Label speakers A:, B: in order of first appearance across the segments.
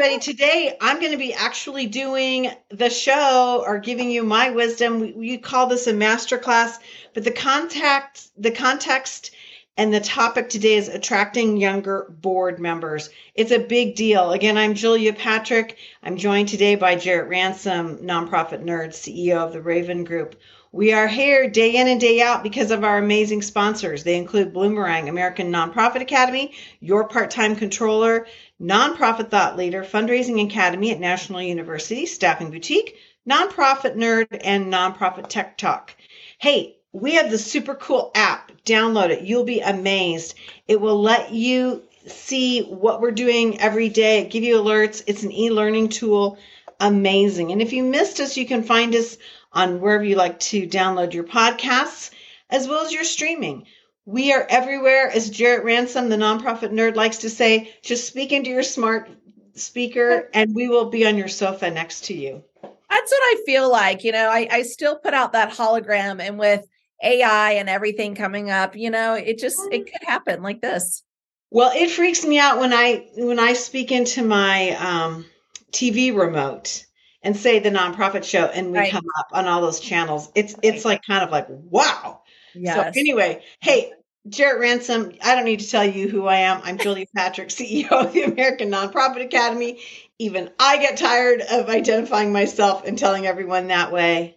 A: everybody. Today, I'm going to be actually doing the show or giving you my wisdom. We, we call this a masterclass, but the contact, the context, and the topic today is attracting younger board members. It's a big deal. Again, I'm Julia Patrick. I'm joined today by Jarrett Ransom, nonprofit nerd, CEO of the Raven Group. We are here day in and day out because of our amazing sponsors. They include Bloomerang, American Nonprofit Academy, Your Part Time Controller, Nonprofit Thought Leader, Fundraising Academy at National University, Staffing Boutique, Nonprofit Nerd, and Nonprofit Tech Talk. Hey, we have the super cool app. Download it. You'll be amazed. It will let you see what we're doing every day, give you alerts. It's an e learning tool. Amazing. And if you missed us, you can find us on wherever you like to download your podcasts, as well as your streaming. We are everywhere, as Jarrett Ransom, the nonprofit nerd, likes to say. Just speak into your smart speaker, and we will be on your sofa next to you.
B: That's what I feel like. You know, I, I still put out that hologram, and with AI and everything coming up, you know, it just it could happen like this.
A: Well, it freaks me out when I when I speak into my um, TV remote and say the nonprofit show and we right. come up on all those channels. It's it's like kind of like wow. Yeah. So anyway, hey, Jarrett Ransom, I don't need to tell you who I am. I'm Julia Patrick, CEO of the American Nonprofit Academy. Even I get tired of identifying myself and telling everyone that way.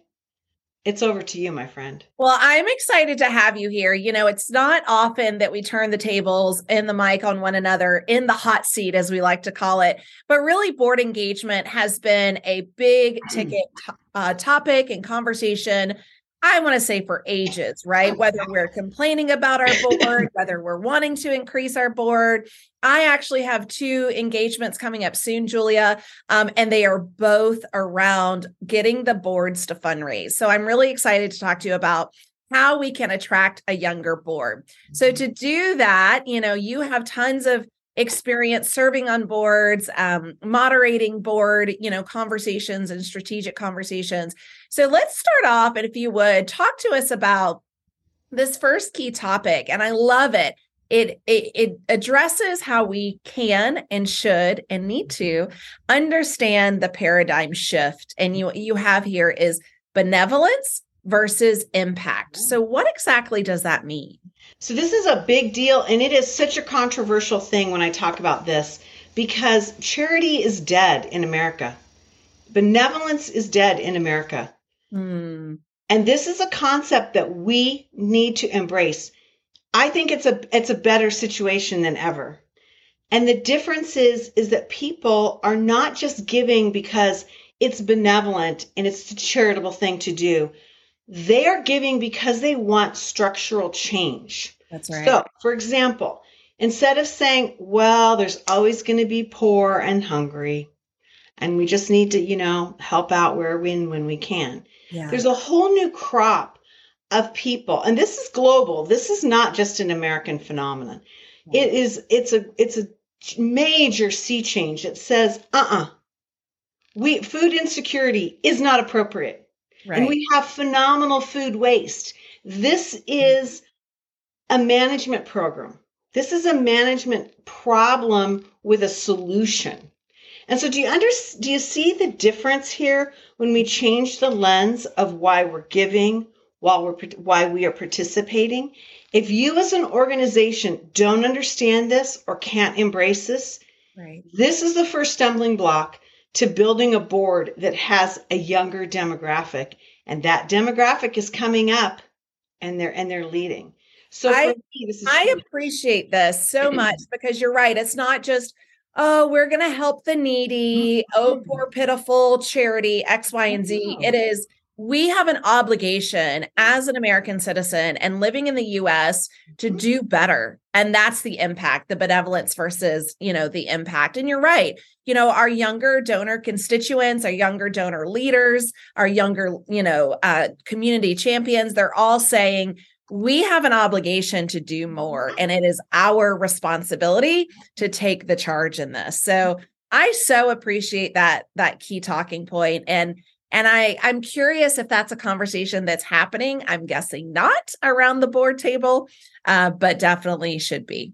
A: It's over to you, my friend.
B: Well, I'm excited to have you here. You know, it's not often that we turn the tables and the mic on one another in the hot seat, as we like to call it. But really, board engagement has been a big ticket uh, topic and conversation I want to say for ages, right? Whether we're complaining about our board, whether we're wanting to increase our board. I actually have two engagements coming up soon, Julia, um, and they are both around getting the boards to fundraise. So I'm really excited to talk to you about how we can attract a younger board. So to do that, you know, you have tons of experience serving on boards um, moderating board you know conversations and strategic conversations. So let's start off and if you would talk to us about this first key topic and i love it. It, it it addresses how we can and should and need to understand the paradigm shift and you you have here is benevolence versus impact. So what exactly does that mean
A: so this is a big deal, and it is such a controversial thing when I talk about this because charity is dead in America. Benevolence is dead in America. Mm. And this is a concept that we need to embrace. I think it's a it's a better situation than ever. And the difference is is that people are not just giving because it's benevolent and it's a charitable thing to do. They are giving because they want structural change.
B: That's right.
A: So, for example, instead of saying, well, there's always going to be poor and hungry, and we just need to, you know, help out where we when we can. Yeah. There's a whole new crop of people, and this is global. This is not just an American phenomenon. Yeah. It is. It's a. It's a major sea change. It says, uh-uh, we food insecurity is not appropriate. Right. And we have phenomenal food waste. This mm-hmm. is a management program. This is a management problem with a solution. And so do you under, do you see the difference here when we change the lens of why we're giving while we're why we are participating? If you as an organization don't understand this or can't embrace this, right. this is the first stumbling block to building a board that has a younger demographic and that demographic is coming up and they're and they're leading
B: so i, me, I appreciate this so much because you're right it's not just oh we're going to help the needy oh mm-hmm. poor pitiful charity x y and z it is we have an obligation as an American citizen and living in the US to mm-hmm. do better. And that's the impact, the benevolence versus, you know, the impact. And you're right. You know, our younger donor constituents, our younger donor leaders, our younger, you know, uh, community champions, they're all saying, we have an obligation to do more and it is our responsibility to take the charge in this. So I so appreciate that that key talking point and and I, I'm curious if that's a conversation that's happening. I'm guessing not around the board table, uh, but definitely should be.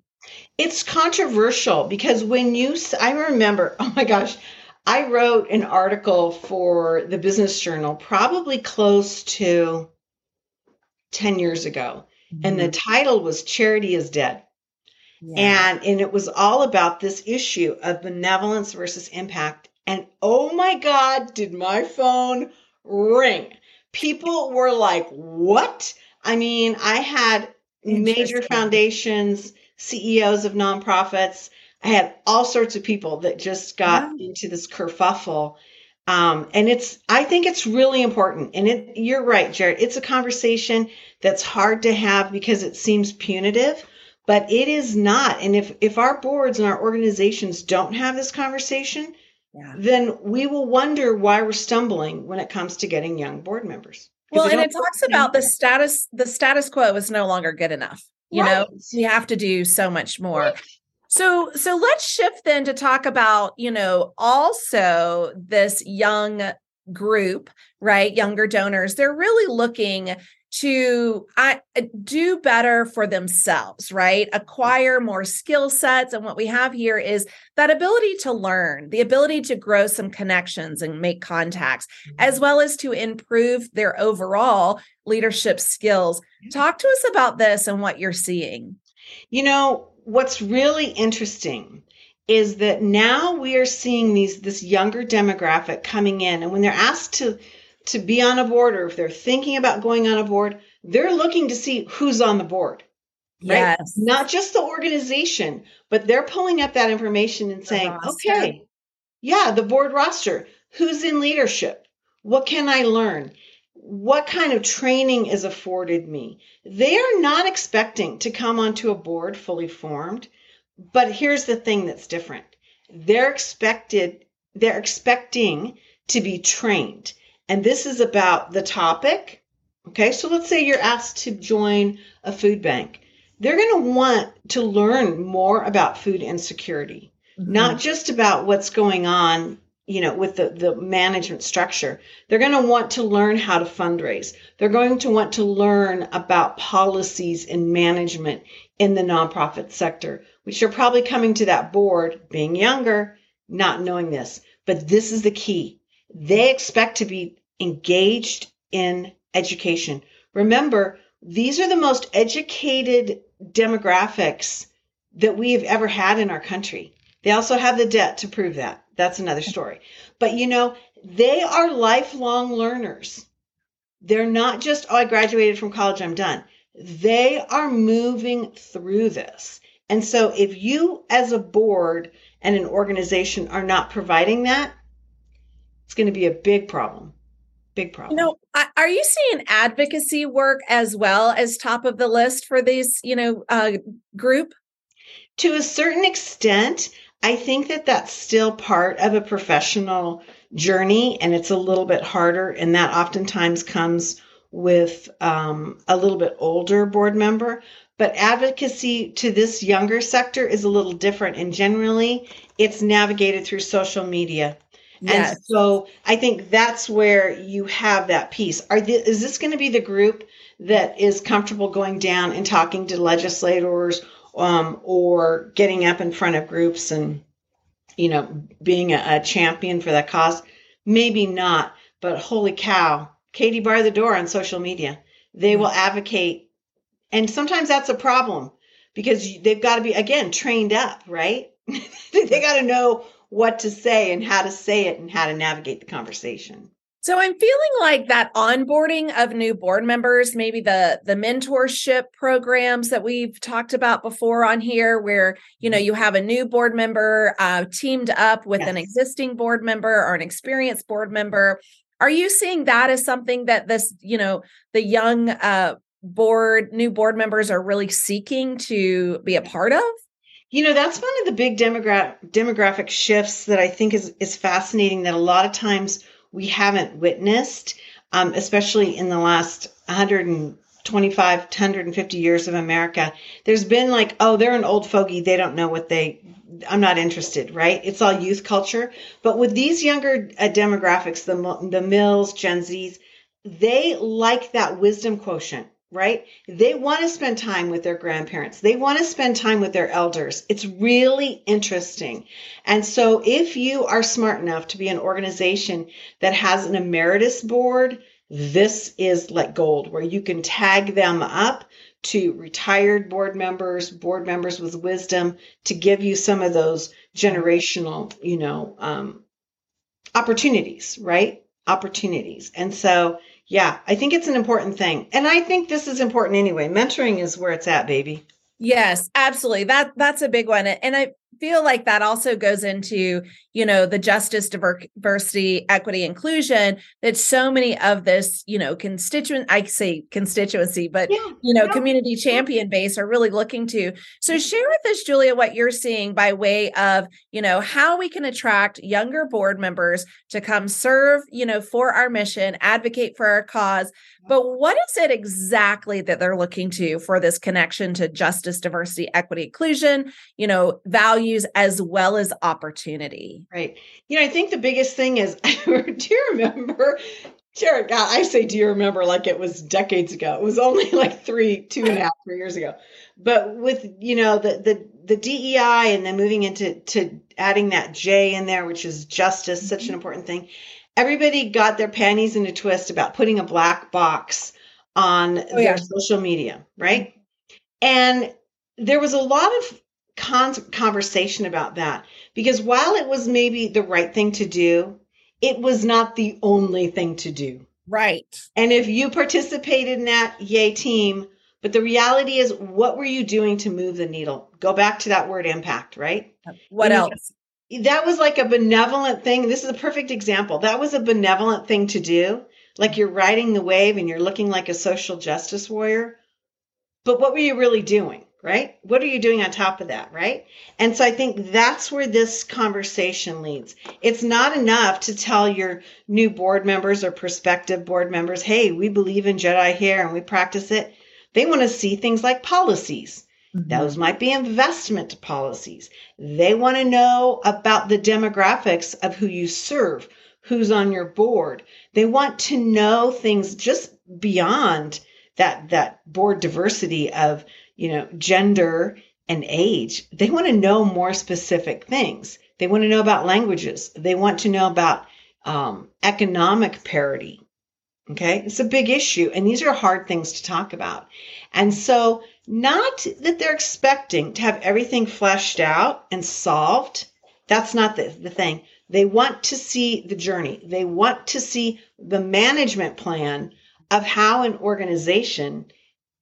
A: It's controversial because when you, I remember, oh my gosh, I wrote an article for the Business Journal probably close to 10 years ago. Mm-hmm. And the mm-hmm. title was Charity is Dead. Yeah. And and it was all about this issue of benevolence versus impact. And oh my God, did my phone ring? People were like, what? I mean, I had major foundations, CEOs of nonprofits. I had all sorts of people that just got into this kerfuffle. Um, and it's, I think it's really important. And it, you're right, Jarrett. It's a conversation that's hard to have because it seems punitive, but it is not. And if, if our boards and our organizations don't have this conversation, yeah. then we will wonder why we're stumbling when it comes to getting young board members.
B: Well, and it talks about the status, the status quo is no longer good enough. You right. know, you have to do so much more. Right. So so let's shift then to talk about, you know, also this young group, right? Younger donors. They're really looking to I, do better for themselves, right? Acquire more skill sets. And what we have here is that ability to learn, the ability to grow some connections and make contacts, as mm-hmm. well as to improve their overall leadership skills. Talk to us about this and what you're seeing.
A: You know, what's really interesting is that now we are seeing these this younger demographic coming in. And when they're asked to to be on a board or if they're thinking about going on a board they're looking to see who's on the board right? Yes. not just the organization but they're pulling up that information and saying okay yeah the board roster. Who's in leadership? What can i learn what kind of training is afforded me. They are not expecting to come onto a board fully formed, but here's the thing that's different. They're expected, they're expecting to be trained. And this is about the topic. Okay, so let's say you're asked to join a food bank. They're going to want to learn more about food insecurity, mm-hmm. not just about what's going on you know, with the, the management structure. They're going to want to learn how to fundraise. They're going to want to learn about policies and management in the nonprofit sector, which are probably coming to that board being younger, not knowing this. But this is the key. They expect to be engaged in education. Remember, these are the most educated demographics that we have ever had in our country. They also have the debt to prove that. That's another story. But you know, they are lifelong learners. They're not just, oh, I graduated from college, I'm done. They are moving through this. And so if you as a board and an organization are not providing that, it's going to be a big problem. Big problem.
B: You know, are you seeing advocacy work as well as top of the list for these, you know, uh, group?
A: To a certain extent, I think that that's still part of a professional journey and it's a little bit harder. And that oftentimes comes with um, a little bit older board member. But advocacy to this younger sector is a little different. And generally, it's navigated through social media. Yes. And so I think that's where you have that piece. Are the, is this going to be the group that is comfortable going down and talking to legislators um, or getting up in front of groups and you know being a, a champion for that cause maybe not but holy cow katie bar the door on social media. They will advocate and sometimes that's a problem because they've got to be again trained up right? They got to know what to say and how to say it and how to navigate the conversation
B: so I'm feeling like that onboarding of new board members, maybe the the mentorship programs that we've talked about before on here, where you know you have a new board member uh, teamed up with yes. an existing board member or an experienced board member. Are you seeing that as something that this, you know, the young uh, board new board members are really seeking to be a part of?
A: You know, that's one of the big demogra- demographic shifts that I think is is fascinating. That a lot of times we haven't witnessed, um, especially in the last 125 150 years of America. There's been like, oh, they're an old fogey. They don't know what they. I'm not interested, right? It's all youth culture. But with these younger uh, demographics, the the Mills, Gen Zs, they like that wisdom quotient right? They want to spend time with their grandparents. They want to spend time with their elders. It's really interesting. And so if you are smart enough to be an organization that has an emeritus board, this is like gold where you can tag them up to retired board members, board members with wisdom to give you some of those generational, you know, um, opportunities, right? Opportunities. And so yeah, I think it's an important thing. And I think this is important anyway. Mentoring is where it's at, baby.
B: Yes, absolutely. That that's a big one. And I feel like that also goes into you know the justice diversity equity inclusion that so many of this you know constituent i say constituency but yeah, you know yeah. community champion base are really looking to so share with us julia what you're seeing by way of you know how we can attract younger board members to come serve you know for our mission advocate for our cause but what is it exactly that they're looking to for this connection to justice diversity equity inclusion you know values as well as opportunity
A: Right. You know, I think the biggest thing is do you remember Jarrett, God, I say, do you remember like it was decades ago? It was only like three, two and a half, three years ago. But with, you know, the the the DEI and then moving into to adding that J in there, which is justice, such an mm-hmm. important thing. Everybody got their panties in a twist about putting a black box on oh, their yeah. social media, right? And there was a lot of con- conversation about that because while it was maybe the right thing to do, it was not the only thing to do.
B: Right.
A: And if you participated in that, yay team. But the reality is, what were you doing to move the needle? Go back to that word impact, right?
B: What else?
A: That was like a benevolent thing. This is a perfect example. That was a benevolent thing to do. Like you're riding the wave and you're looking like a social justice warrior. But what were you really doing? right? What are you doing on top of that, right? And so I think that's where this conversation leads. It's not enough to tell your new board members or prospective board members, hey, we believe in Jedi hair and we practice it. They want to see things like policies. Mm-hmm. Those might be investment policies. They want to know about the demographics of who you serve, who's on your board. They want to know things just beyond that that board diversity of you know, gender and age. They want to know more specific things. They want to know about languages. They want to know about um, economic parity. Okay, it's a big issue, and these are hard things to talk about. And so, not that they're expecting to have everything fleshed out and solved. That's not the, the thing. They want to see the journey, they want to see the management plan of how an organization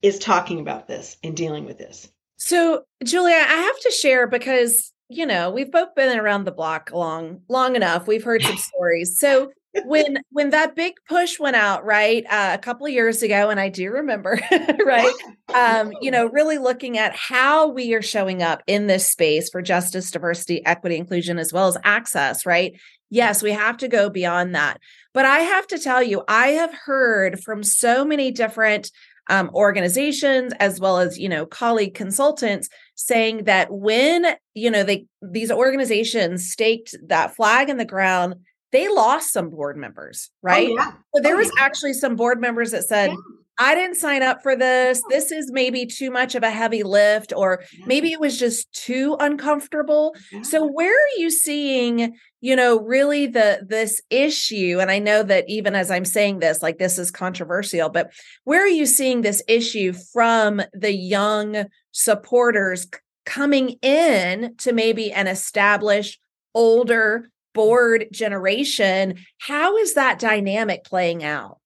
A: is talking about this and dealing with this.
B: So, Julia, I have to share because you know we've both been around the block long long enough. We've heard some stories. So when when that big push went out right uh, a couple of years ago and i do remember right um you know really looking at how we are showing up in this space for justice diversity equity inclusion as well as access right? Yes we have to go beyond that. But i have to tell you i have heard from so many different um, organizations as well as you know colleague consultants saying that when you know they these organizations staked that flag in the ground they lost some board members oh, right oh, yeah. so there oh, was yeah. actually some board members that said yeah. I didn't sign up for this. This is maybe too much of a heavy lift, or maybe it was just too uncomfortable. So, where are you seeing, you know, really the this issue? And I know that even as I'm saying this, like this is controversial, but where are you seeing this issue from the young supporters coming in to maybe an established, older board generation? How is that dynamic playing out?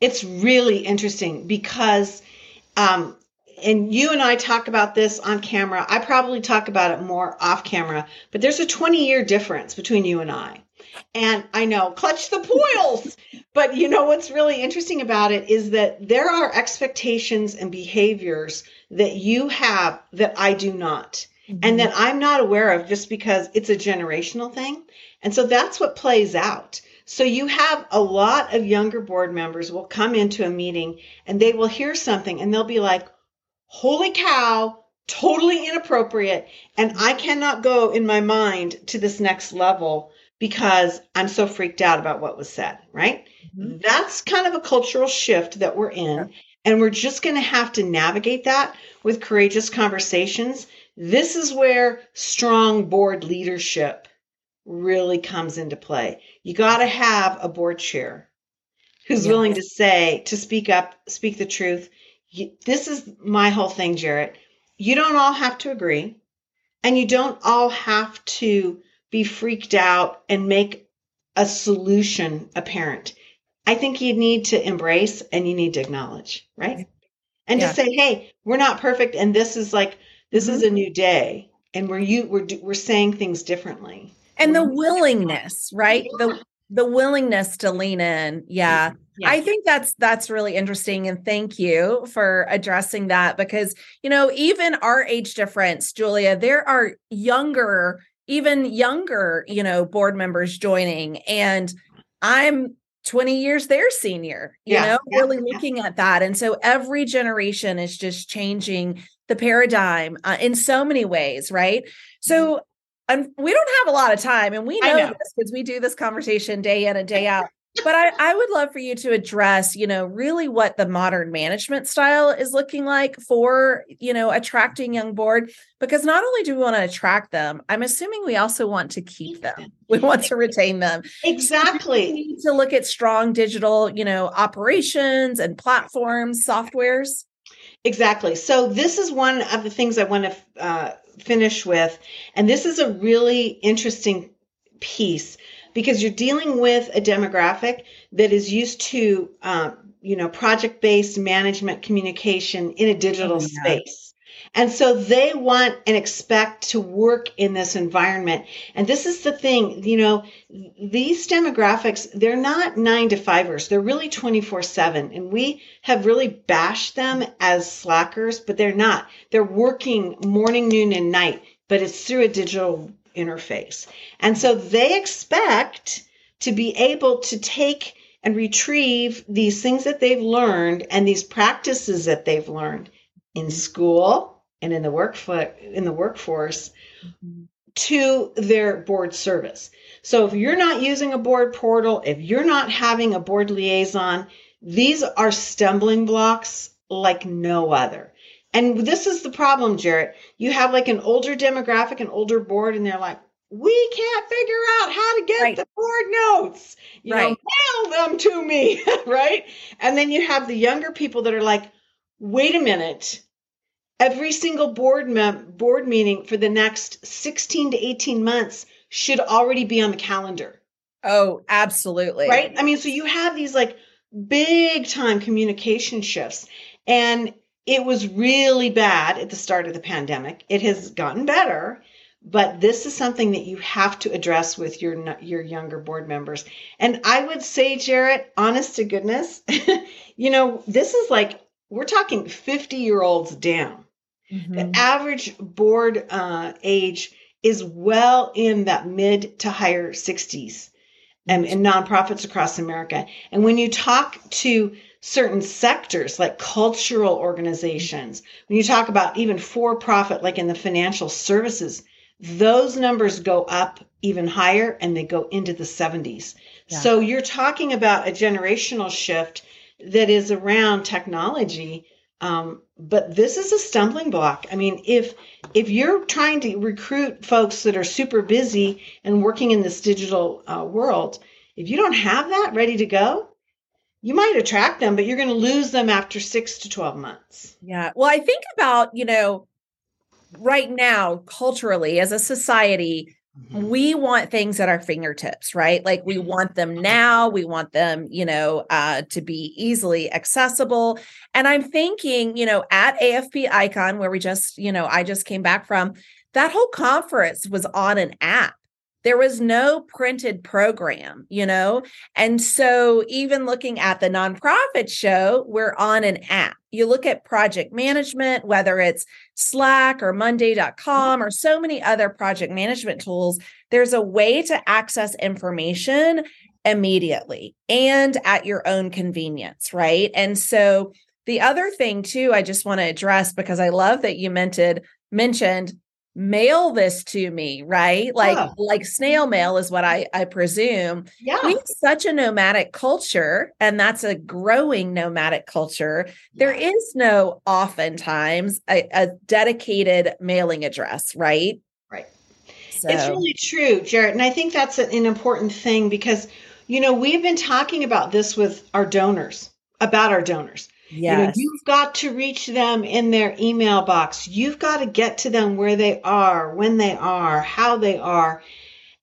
A: it's really interesting because um, and you and I talk about this on camera. I probably talk about it more off camera, but there's a 20 year difference between you and I. And I know, clutch the poils. but you know what's really interesting about it is that there are expectations and behaviors that you have that I do not. Mm-hmm. And that I'm not aware of just because it's a generational thing. And so that's what plays out. So you have a lot of younger board members will come into a meeting and they will hear something and they'll be like, holy cow, totally inappropriate. And I cannot go in my mind to this next level because I'm so freaked out about what was said, right? Mm-hmm. That's kind of a cultural shift that we're in. And we're just going to have to navigate that with courageous conversations. This is where strong board leadership really comes into play. You got to have a board chair who's yes. willing to say, to speak up, speak the truth. This is my whole thing, Jarrett. You don't all have to agree, and you don't all have to be freaked out and make a solution apparent. I think you need to embrace and you need to acknowledge, right? And yeah. to say, "Hey, we're not perfect, and this is like this mm-hmm. is a new day, and we're you we're we're saying things differently."
B: And the willingness, right? The the willingness to lean in. Yeah. yeah. i think that's that's really interesting and thank you for addressing that because you know even our age difference julia there are younger even younger you know board members joining and i'm 20 years their senior you yeah, know yeah, really looking at that. And so every generation is just changing the paradigm uh, in so many ways right? So I'm, we don't have a lot of time, and we know, know. this because we do this conversation day in and day out. but I, I would love for you to address, you know, really what the modern management style is looking like for, you know, attracting young board. Because not only do we want to attract them, I'm assuming we also want to keep them. We want to retain them.
A: Exactly.
B: So need to look at strong digital, you know, operations and platforms, softwares.
A: Exactly. So this is one of the things I want to uh, finish with. And this is a really interesting piece because you're dealing with a demographic that is used to, um, you know, project based management communication in a digital oh, yeah. space. And so they want and expect to work in this environment. And this is the thing, you know, these demographics, they're not nine to fivers. They're really 24 seven. And we have really bashed them as slackers, but they're not. They're working morning, noon, and night, but it's through a digital interface. And so they expect to be able to take and retrieve these things that they've learned and these practices that they've learned in school and in the work in the workforce mm-hmm. to their board service. So if you're not using a board portal, if you're not having a board liaison, these are stumbling blocks like no other. And this is the problem, Jarrett. You have like an older demographic, an older board, and they're like, we can't figure out how to get right. the board notes. You right. know, mail them to me, right? And then you have the younger people that are like, wait a minute, every single board mem- board meeting for the next 16 to 18 months should already be on the calendar.
B: Oh, absolutely.
A: Right? I mean, so you have these like big time communication shifts and it was really bad at the start of the pandemic. It has gotten better, but this is something that you have to address with your your younger board members. And I would say, Jarrett, honest to goodness, you know, this is like we're talking 50 year olds down Mm-hmm. The average board uh, age is well in that mid to higher 60s and in nonprofits across America. And when you talk to certain sectors like cultural organizations, when you talk about even for profit, like in the financial services, those numbers go up even higher and they go into the 70s. Yeah. So you're talking about a generational shift that is around technology um, but this is a stumbling block. I mean, if if you're trying to recruit folks that are super busy and working in this digital uh, world, if you don't have that ready to go, you might attract them, but you're going to lose them after six to twelve months.
B: Yeah. Well, I think about you know, right now culturally as a society, Mm-hmm. We want things at our fingertips, right? Like we mm-hmm. want them now. We want them, you know, uh, to be easily accessible. And I'm thinking, you know, at AFP Icon, where we just, you know, I just came back from, that whole conference was on an app. There was no printed program, you know? And so, even looking at the nonprofit show, we're on an app. You look at project management, whether it's Slack or Monday.com or so many other project management tools, there's a way to access information immediately and at your own convenience, right? And so, the other thing too, I just want to address because I love that you mentioned mentioned mail this to me, right? Like yeah. like snail mail is what I I presume.
A: Yeah.
B: We have such a nomadic culture and that's a growing nomadic culture. Yeah. There is no oftentimes a, a dedicated mailing address, right?
A: Right. So. It's really true, Jarrett. And I think that's an important thing because you know, we've been talking about this with our donors, about our donors.
B: Yes.
A: You know, you've got to reach them in their email box. You've got to get to them where they are, when they are, how they are.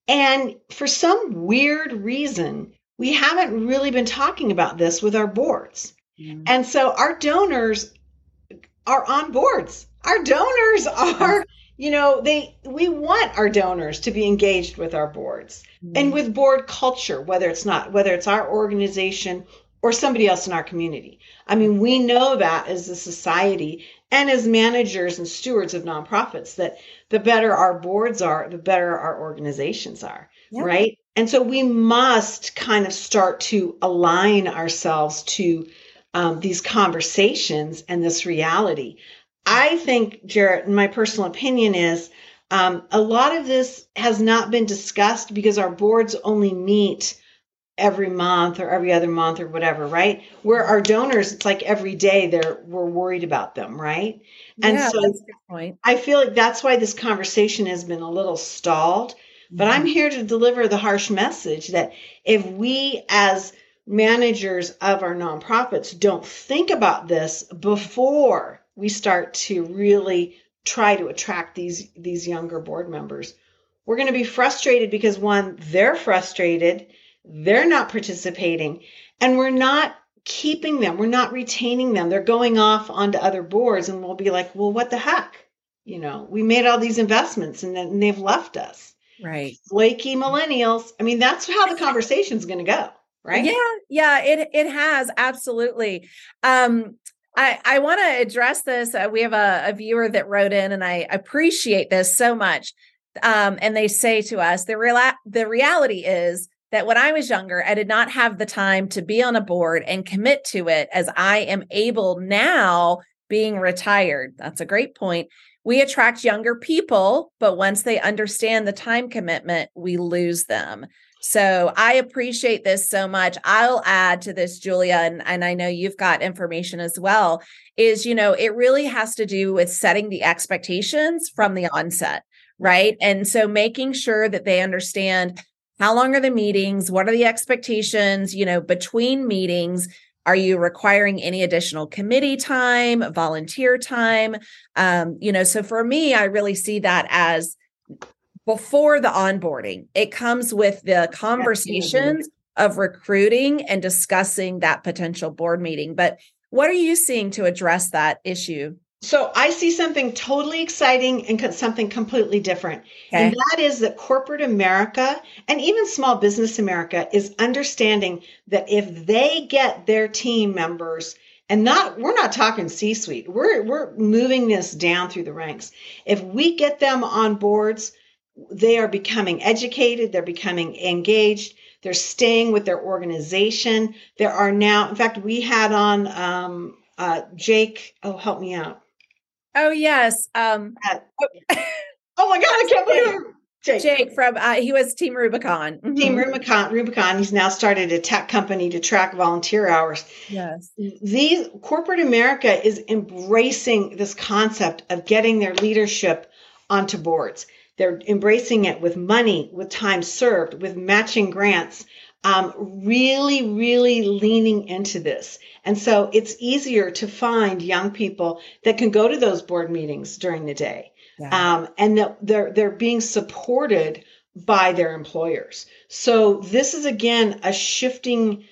A: And for some weird reason, we haven't really been talking about this with our boards. And so our donors are on boards. Our donors are, you know, they we want our donors to be engaged with our boards and with board culture, whether it's not whether it's our organization or somebody else in our community. I mean, we know that as a society and as managers and stewards of nonprofits that the better our boards are, the better our organizations are, yeah. right? And so we must kind of start to align ourselves to um, these conversations and this reality. I think, Jarrett, my personal opinion is um, a lot of this has not been discussed because our boards only meet every month or every other month or whatever, right? Where our donors, it's like every day they're we're worried about them, right?
B: And yeah, so point.
A: I feel like that's why this conversation has been a little stalled. But I'm mm-hmm. here to deliver the harsh message that if we as managers of our nonprofits don't think about this before we start to really try to attract these these younger board members, we're going to be frustrated because one, they're frustrated they're not participating and we're not keeping them. We're not retaining them. They're going off onto other boards and we'll be like, well, what the heck? You know, we made all these investments and then they've left us.
B: Right.
A: Flaky millennials. I mean, that's how the conversation's going to go. Right.
B: Yeah. Yeah. It, it has. Absolutely. Um, I, I want to address this. Uh, we have a, a viewer that wrote in, and I appreciate this so much. Um, and they say to us, the real the reality is that when I was younger, I did not have the time to be on a board and commit to it as I am able now being retired. That's a great point. We attract younger people, but once they understand the time commitment, we lose them. So I appreciate this so much. I'll add to this, Julia, and, and I know you've got information as well, is, you know, it really has to do with setting the expectations from the onset, right? And so making sure that they understand how long are the meetings? What are the expectations, you know, between meetings? Are you requiring any additional committee time, volunteer time? Um, you know, so for me, I really see that as before the onboarding. It comes with the conversations of recruiting and discussing that potential board meeting. But what are you seeing to address that issue?
A: So I see something totally exciting and something completely different. Okay. And that is that corporate America and even small business America is understanding that if they get their team members and not we're not talking C-suite. We're we're moving this down through the ranks. If we get them on boards, they are becoming educated, they're becoming engaged, they're staying with their organization. There are now, in fact, we had on um, uh, Jake. Oh, help me out
B: Oh yes. Um,
A: oh. oh my god, I can't believe it.
B: Jake. Jake from uh, he was Team Rubicon.
A: Mm-hmm. Team Rubicon. Rubicon. He's now started a tech company to track volunteer hours.
B: Yes.
A: These corporate America is embracing this concept of getting their leadership onto boards. They're embracing it with money, with time served, with matching grants. Um, really, really leaning into this. And so it's easier to find young people that can go to those board meetings during the day. Yeah. Um, and that they're, they're being supported by their employers. So this is again a shifting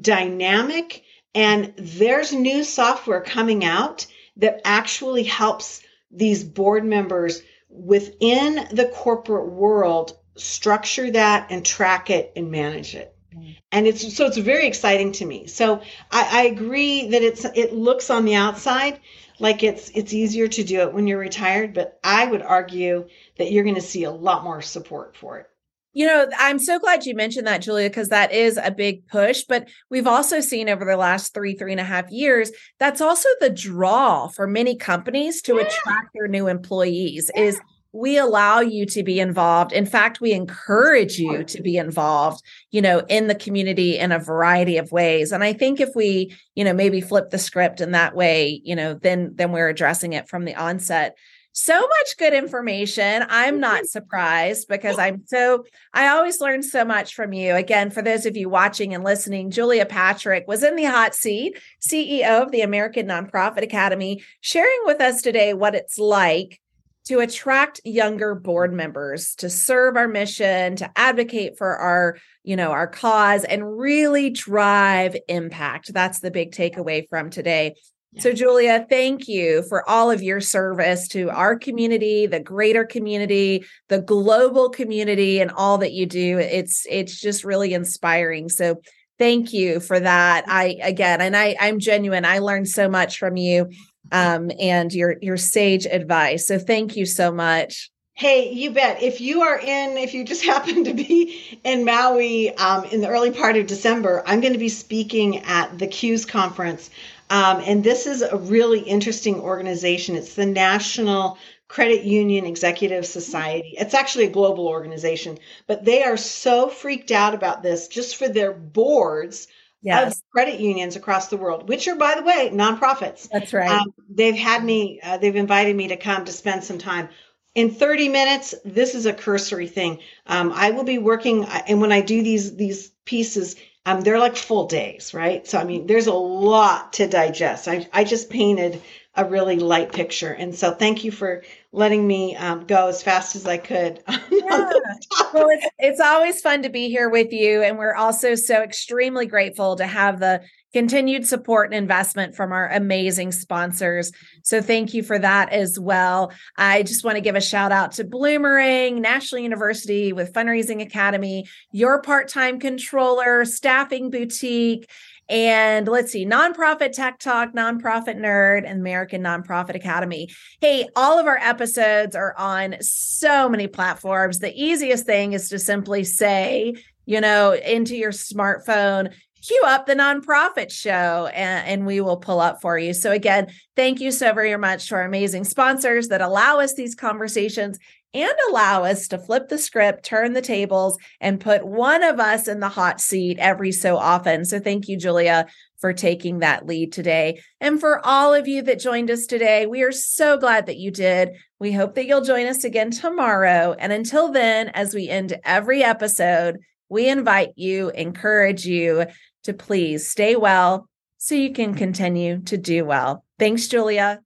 A: dynamic and there's new software coming out that actually helps these board members within the corporate world structure that and track it and manage it Mm. and it's so it's very exciting to me so I, I, agree that it's it looks on the outside like it's it's easier to do it when you're retired but i would argue that you're going to see a lot more support for it
B: you know i'm so glad you mentioned that julia because that is a big push but we've also seen over the last three three and a half years that's also the draw for many companies to yeah. attract their new employees yeah. is we allow you to be involved. In fact, we encourage you to be involved, you know, in the community in a variety of ways. And I think if we, you know, maybe flip the script in that way, you know, then then we're addressing it from the onset. So much good information. I'm not surprised because I'm so I always learn so much from you. Again, for those of you watching and listening, Julia Patrick was in the hot seat, CEO of the American Nonprofit Academy, sharing with us today what it's like to attract younger board members to serve our mission to advocate for our you know our cause and really drive impact. That's the big takeaway from today. Yeah. so julia thank you for all of your service to our community the greater community the global community and all that you do. It's it's just really inspiring. So thank you for that. I again and i i'm genuine. I learned so much from you um, and your your sage advice. So thank you so much.
A: Hey, you bet. If you are in, if you just happen to be in Maui um, in the early part of December, I'm going to be speaking at the CUES conference. Um, and this is a really interesting organization. It's the National Credit Union Executive Society. It's actually a global organization, but they are so freaked out about this just for their boards yes. of credit unions across the world, which are, by the way, nonprofits.
B: That's right. Um,
A: they've had me, uh, they've invited me to come to spend some time. In 30 minutes, this is a cursory thing. Um, I will be working, uh, and when I do these these pieces, um, they're like full days, right? So I mean, there's a lot to digest. I I just painted a really light picture. And so thank you for letting me um, go as fast as I could.
B: Yeah. well, it's, it's always fun to be here with you. And we're also so extremely grateful to have the continued support and investment from our amazing sponsors. So thank you for that as well. I just want to give a shout out to Bloomerang, National University with Fundraising Academy, your part-time controller, staffing boutique, and let's see, Nonprofit Tech Talk, Nonprofit Nerd, and American Nonprofit Academy. Hey, all of our episodes are on so many platforms. The easiest thing is to simply say, you know, into your smartphone, queue up the nonprofit show and, and, we will pull up for you. So, again, thank you so very much to our amazing sponsors that allow us these conversations and allow us to flip the script, turn the tables, and put one of us in the hot seat every so often. So thank you, Julia, for taking that lead today. And for all of you that joined us today, we are so glad that you did. We hope that you'll join us again tomorrow. And until then, as we end every episode, we invite you, encourage you to please stay well so you can continue to do well. Thanks, Julia.